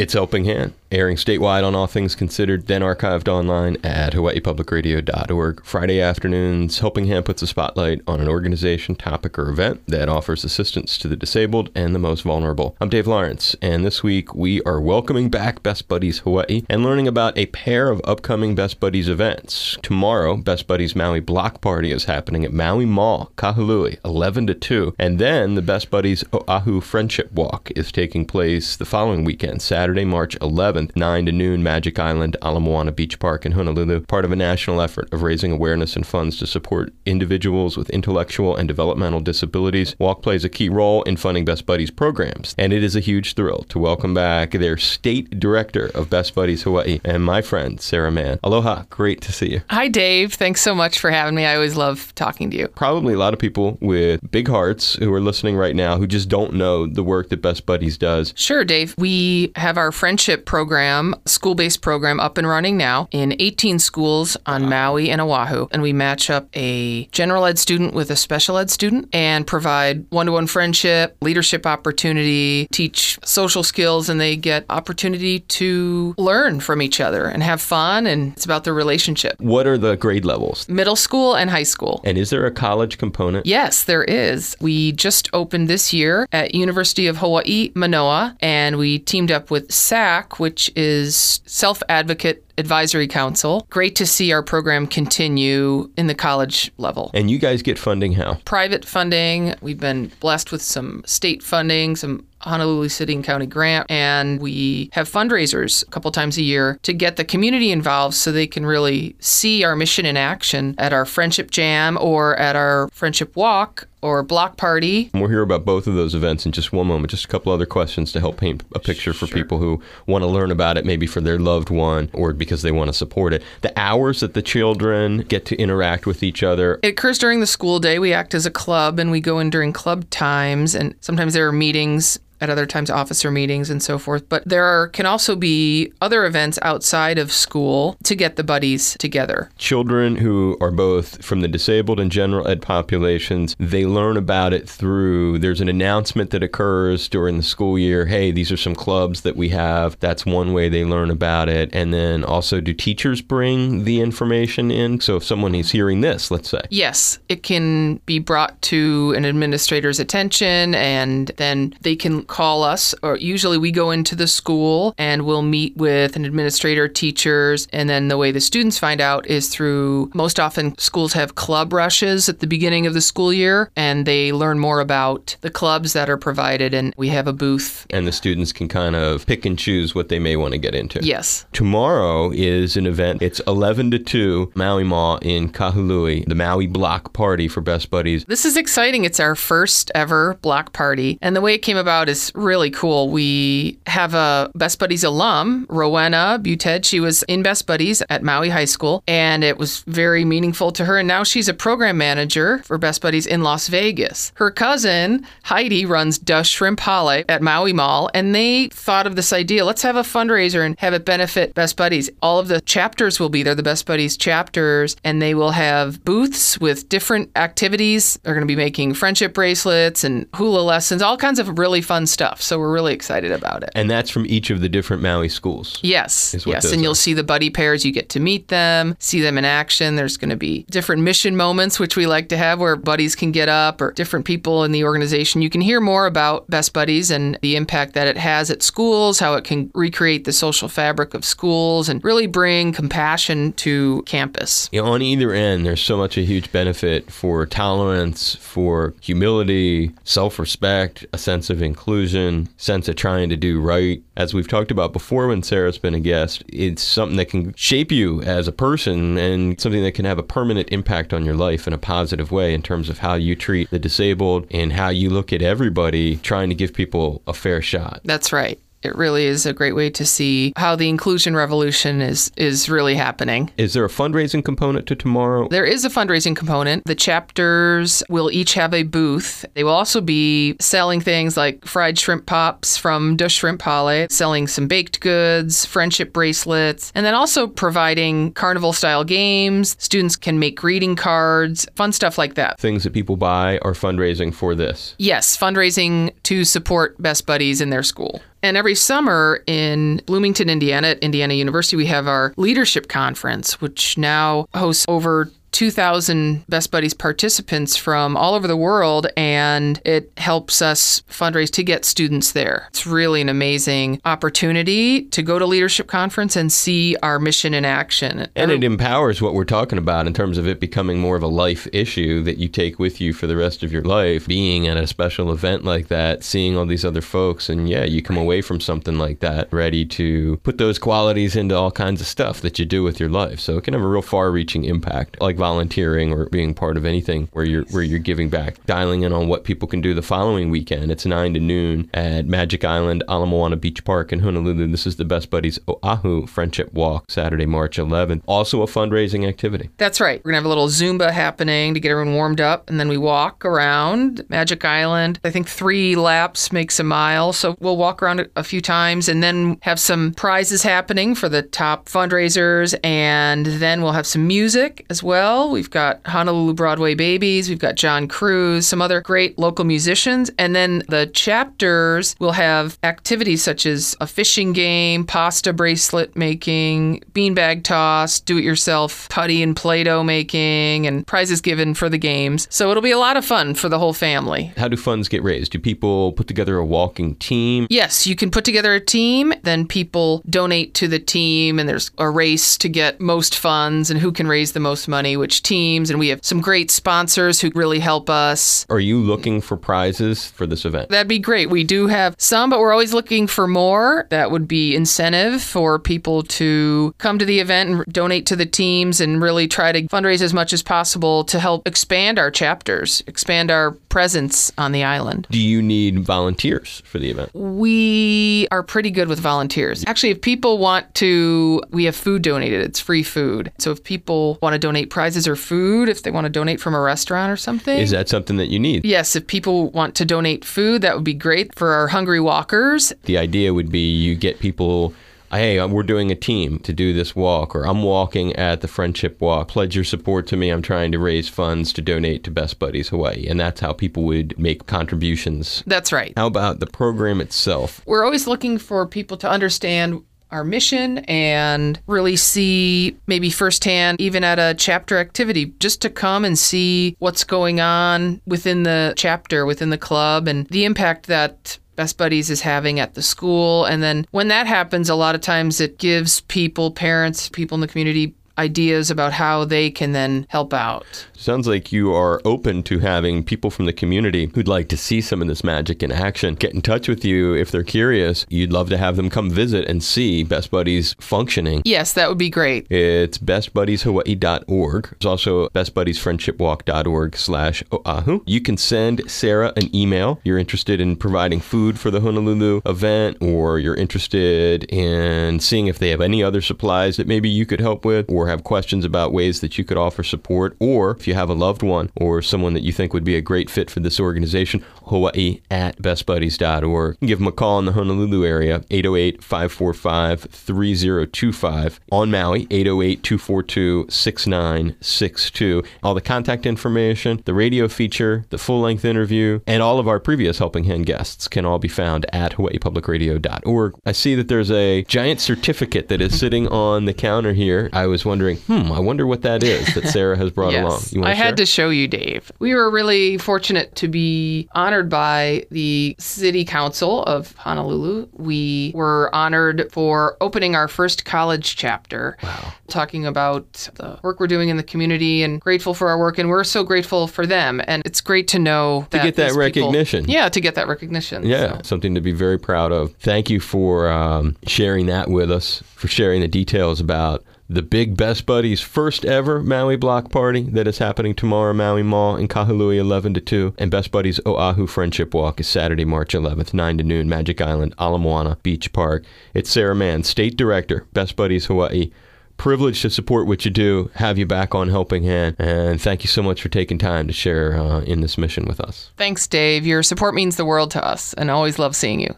It's Helping Hand, airing statewide on All Things Considered, then archived online at hawaiipublicradio.org. Friday afternoons, Helping Hand puts a spotlight on an organization, topic, or event that offers assistance to the disabled and the most vulnerable. I'm Dave Lawrence, and this week we are welcoming back Best Buddies Hawaii and learning about a pair of upcoming Best Buddies events. Tomorrow, Best Buddies Maui Block Party is happening at Maui Mall, Kahului, 11 to 2, and then the Best Buddies Oahu Friendship Walk is taking place the following weekend, Saturday, March 11th, 9 to noon, Magic Island, Ala Moana Beach Park in Honolulu, part of a national effort of raising awareness and funds to support individuals with intellectual and developmental disabilities. Walk plays a key role in funding Best Buddies programs, and it is a huge thrill to welcome back their state director of Best Buddies Hawaii and my friend, Sarah Mann. Aloha, great to see you. Hi, Dave. Thanks so much for having me. I always love talking to you. Probably a lot of people with big hearts who are listening right now who just don't know the work that Best Buddies does. Sure, Dave. We have our friendship program, school based program, up and running now in 18 schools on Maui and Oahu. And we match up a general ed student with a special ed student and provide one to one friendship, leadership opportunity, teach social skills, and they get opportunity to learn from each other and have fun. And it's about the relationship. What are the grade levels? Middle school and high school. And is there a college component? Yes, there is. We just opened this year at University of Hawaii, Manoa, and we teamed up with SAC, which is Self Advocate Advisory Council. Great to see our program continue in the college level. And you guys get funding how? Private funding. We've been blessed with some state funding, some Honolulu City and County grant, and we have fundraisers a couple times a year to get the community involved so they can really see our mission in action at our Friendship Jam or at our Friendship Walk or block party. We'll hear about both of those events in just one moment. Just a couple other questions to help paint a picture for Sure. people who want to learn about it, maybe for their loved one or because they want to support it. The hours that the children get to interact with each other. It occurs during the school day. We act as a club and we go in during club times, and sometimes there are meetings. At other times, officer meetings and so forth. But there are, can also be other events outside of school to get the buddies together. Children who are both from the disabled and general ed populations, they learn about it through there's an announcement that occurs during the school year. Hey, these are some clubs that we have. That's one way they learn about it. And then also, do teachers bring the information in? So if someone is hearing this, let's say, Yes, it can be brought to an administrator's attention and then they can call us or usually we go into the school and we'll meet with an administrator, teachers, and then the way the students find out is through most often schools have club rushes at the beginning of the school year and they learn more about the clubs that are provided and we have a booth. and the students can kind of pick and choose what they may want to get into. Yes. Tomorrow is an event. It's 11 to 2, Maui Mall in Kahului, the Maui Block Party for Best Buddies. This is exciting. It's our first ever block party. And the way it came about is really cool. We have a Best Buddies alum, Rowena Buted. She was in Best Buddies at Maui High School, and it was very meaningful to her. And now she's a program manager for Best Buddies in Las Vegas. Her cousin, Heidi, runs Da Shrimp Hale at Maui Mall, and they thought of this idea let's have a fundraiser and have it benefit Best Buddies. All of the chapters will be there, the Best Buddies chapters, and they will have booths with different activities. They're going to be making friendship bracelets and hula lessons, all kinds of really fun stuff. So we're really excited about it. And that's from each of the different Maui schools. Yes, yes, and are. you'll see the buddy pairs. You get to meet them, see them in action. There's going to be different mission moments, which we like to have, where buddies can get up, or different people in the organization. You can hear more about Best Buddies and the impact that it has at schools, how it can recreate the social fabric of schools, and really bring compassion to campus. You know, on either end, there's so much a huge benefit for tolerance, for humility, self respect, a sense of inclusion, sense of trying to do right. As we've talked about before when Sarah's been a guest, it's something that can shape you as a person and something that can have a permanent impact on your life in a positive way in terms of how you treat the disabled and how you look at everybody trying to give people a fair shot. That's right. It really is a great way to see how the inclusion revolution is is really happening. Is there a fundraising component to tomorrow? There is a fundraising component. The chapters will each have a booth. They will also be selling things like fried shrimp pops from Da Shrimp Hale, selling some baked goods, friendship bracelets, and then also providing carnival style games. Students can make greeting cards, fun stuff like that. Things that people buy are fundraising for this. Yes, fundraising to support Best Buddies in their school. And every summer in Bloomington, Indiana, at Indiana University, we have our leadership conference, which now hosts over 2,000 Best Buddies participants from all over the world, and it helps us fundraise to get students there. It's really an amazing opportunity to go to Leadership Conference and see our mission in action. And it empowers what we're talking about in terms of it becoming more of a life issue that you take with you for the rest of your life. Being at a special event like that, seeing all these other folks, and yeah, you come away from something like that ready to put those qualities into all kinds of stuff that you do with your life. So it can have a real far reaching impact. Like volunteering or being part of anything where you're where you're giving back. Dialing in on what people can do the following weekend. It's nine to noon at Magic Island, Ala Moana Beach Park in Honolulu. This is the Best Buddies Oahu Friendship Walk, Saturday, March 11th. Also a fundraising activity. That's right. We're gonna have a little Zumba happening to get everyone warmed up, and then we walk around Magic Island. I think three laps makes a mile, so we'll walk around a few times, and then have some prizes happening for the top fundraisers, and then we'll have some music as well well. We've got Honolulu Broadway Babies, we've got John Cruz, some other great local musicians, and then the chapters will have activities such as a fishing game, pasta bracelet making, beanbag toss, do it yourself putty and Play Doh making, and prizes given for the games. So it'll be a lot of fun for the whole family. How do funds get raised? Do people put together a walking team? Yes, you can put together a team, then people donate to the team, and there's a race to get most funds and who can raise the most money which teams, and we have some great sponsors who really help us. Are you looking for prizes for this event? That'd be great. We do have some, but we're always looking for more. That would be incentive for people to come to the event and donate to the teams and really try to fundraise as much as possible to help expand our chapters, expand our presence on the island. Do you need volunteers for the event? We are pretty good with volunteers. Actually, if people want to, we have food donated. It's free food. So if people want to donate prizes or food, if they want to donate from a restaurant or something. Is that something that you need? Yes, if people want to donate food, that would be great for our hungry walkers. The idea would be you get people hey, uh, we're doing a team to do this walk, or I'm walking at the Friendship Walk. Pledge your support to me. I'm trying to raise funds to donate to Best Buddies Hawaii. And that's how people would make contributions. That's right. How about the program itself? We're always looking for people to understand our mission and really see maybe firsthand, even at a chapter activity, just to come and see what's going on within the chapter, within the club, and the impact that Best Buddies is having at the school. And then when that happens, a lot of times it gives people, parents, people in the community, ideas about how they can then help out. Sounds like you are open to having people from the community who'd like to see some of this magic in action get in touch with you if they're curious. You'd love to have them come visit and see Best Buddies functioning. Yes, that would be great. It's bestbuddieshawaii.org. There's also bestbuddiesfriendshipwalk.org slash Oahu. You can send Sarah an email. You're interested in providing food for the Honolulu event or you're interested in seeing if they have any other supplies that maybe you could help with or have questions about ways that you could offer support or if you have a loved one or someone that you think would be a great fit for this organization, Hawaii at bestbuddies.org. Give them a call in the Honolulu area, 808 545 3025. On Maui, 808 242 6962. All the contact information, the radio feature, the full length interview, and all of our previous Helping Hand guests can all be found at hawaiipublicradio.org. I see that there's a giant certificate that is sitting on the counter here. I was wondering, hmm, I wonder what that is that Sarah has brought yes. along. I had to show you, Dave. We were really fortunate to be honored by the City Council of Honolulu. We were honored for opening our first college chapter. Wow. Talking about the work we're doing in the community and grateful for our work. And we're so grateful for them. And it's great to know to get that recognition. People, yeah, to get that recognition. Yeah, so. something to be very proud of. Thank you for um, sharing that with us, for sharing the details about the Big Best Buddies first ever Maui block party that is happening tomorrow, Maui Mall in Kahului, 11 to 2. And Best Buddies Oahu Friendship Walk is Saturday, March 11th, 9 to noon, Magic Island, Ala Moana Beach Park. It's Sarah Mann, State Director, Best Buddies Hawaii. Privileged to support what you do, have you back on Helping Hand, and thank you so much for taking time to share uh, in this mission with us. Thanks, Dave. Your support means the world to us, and always love seeing you.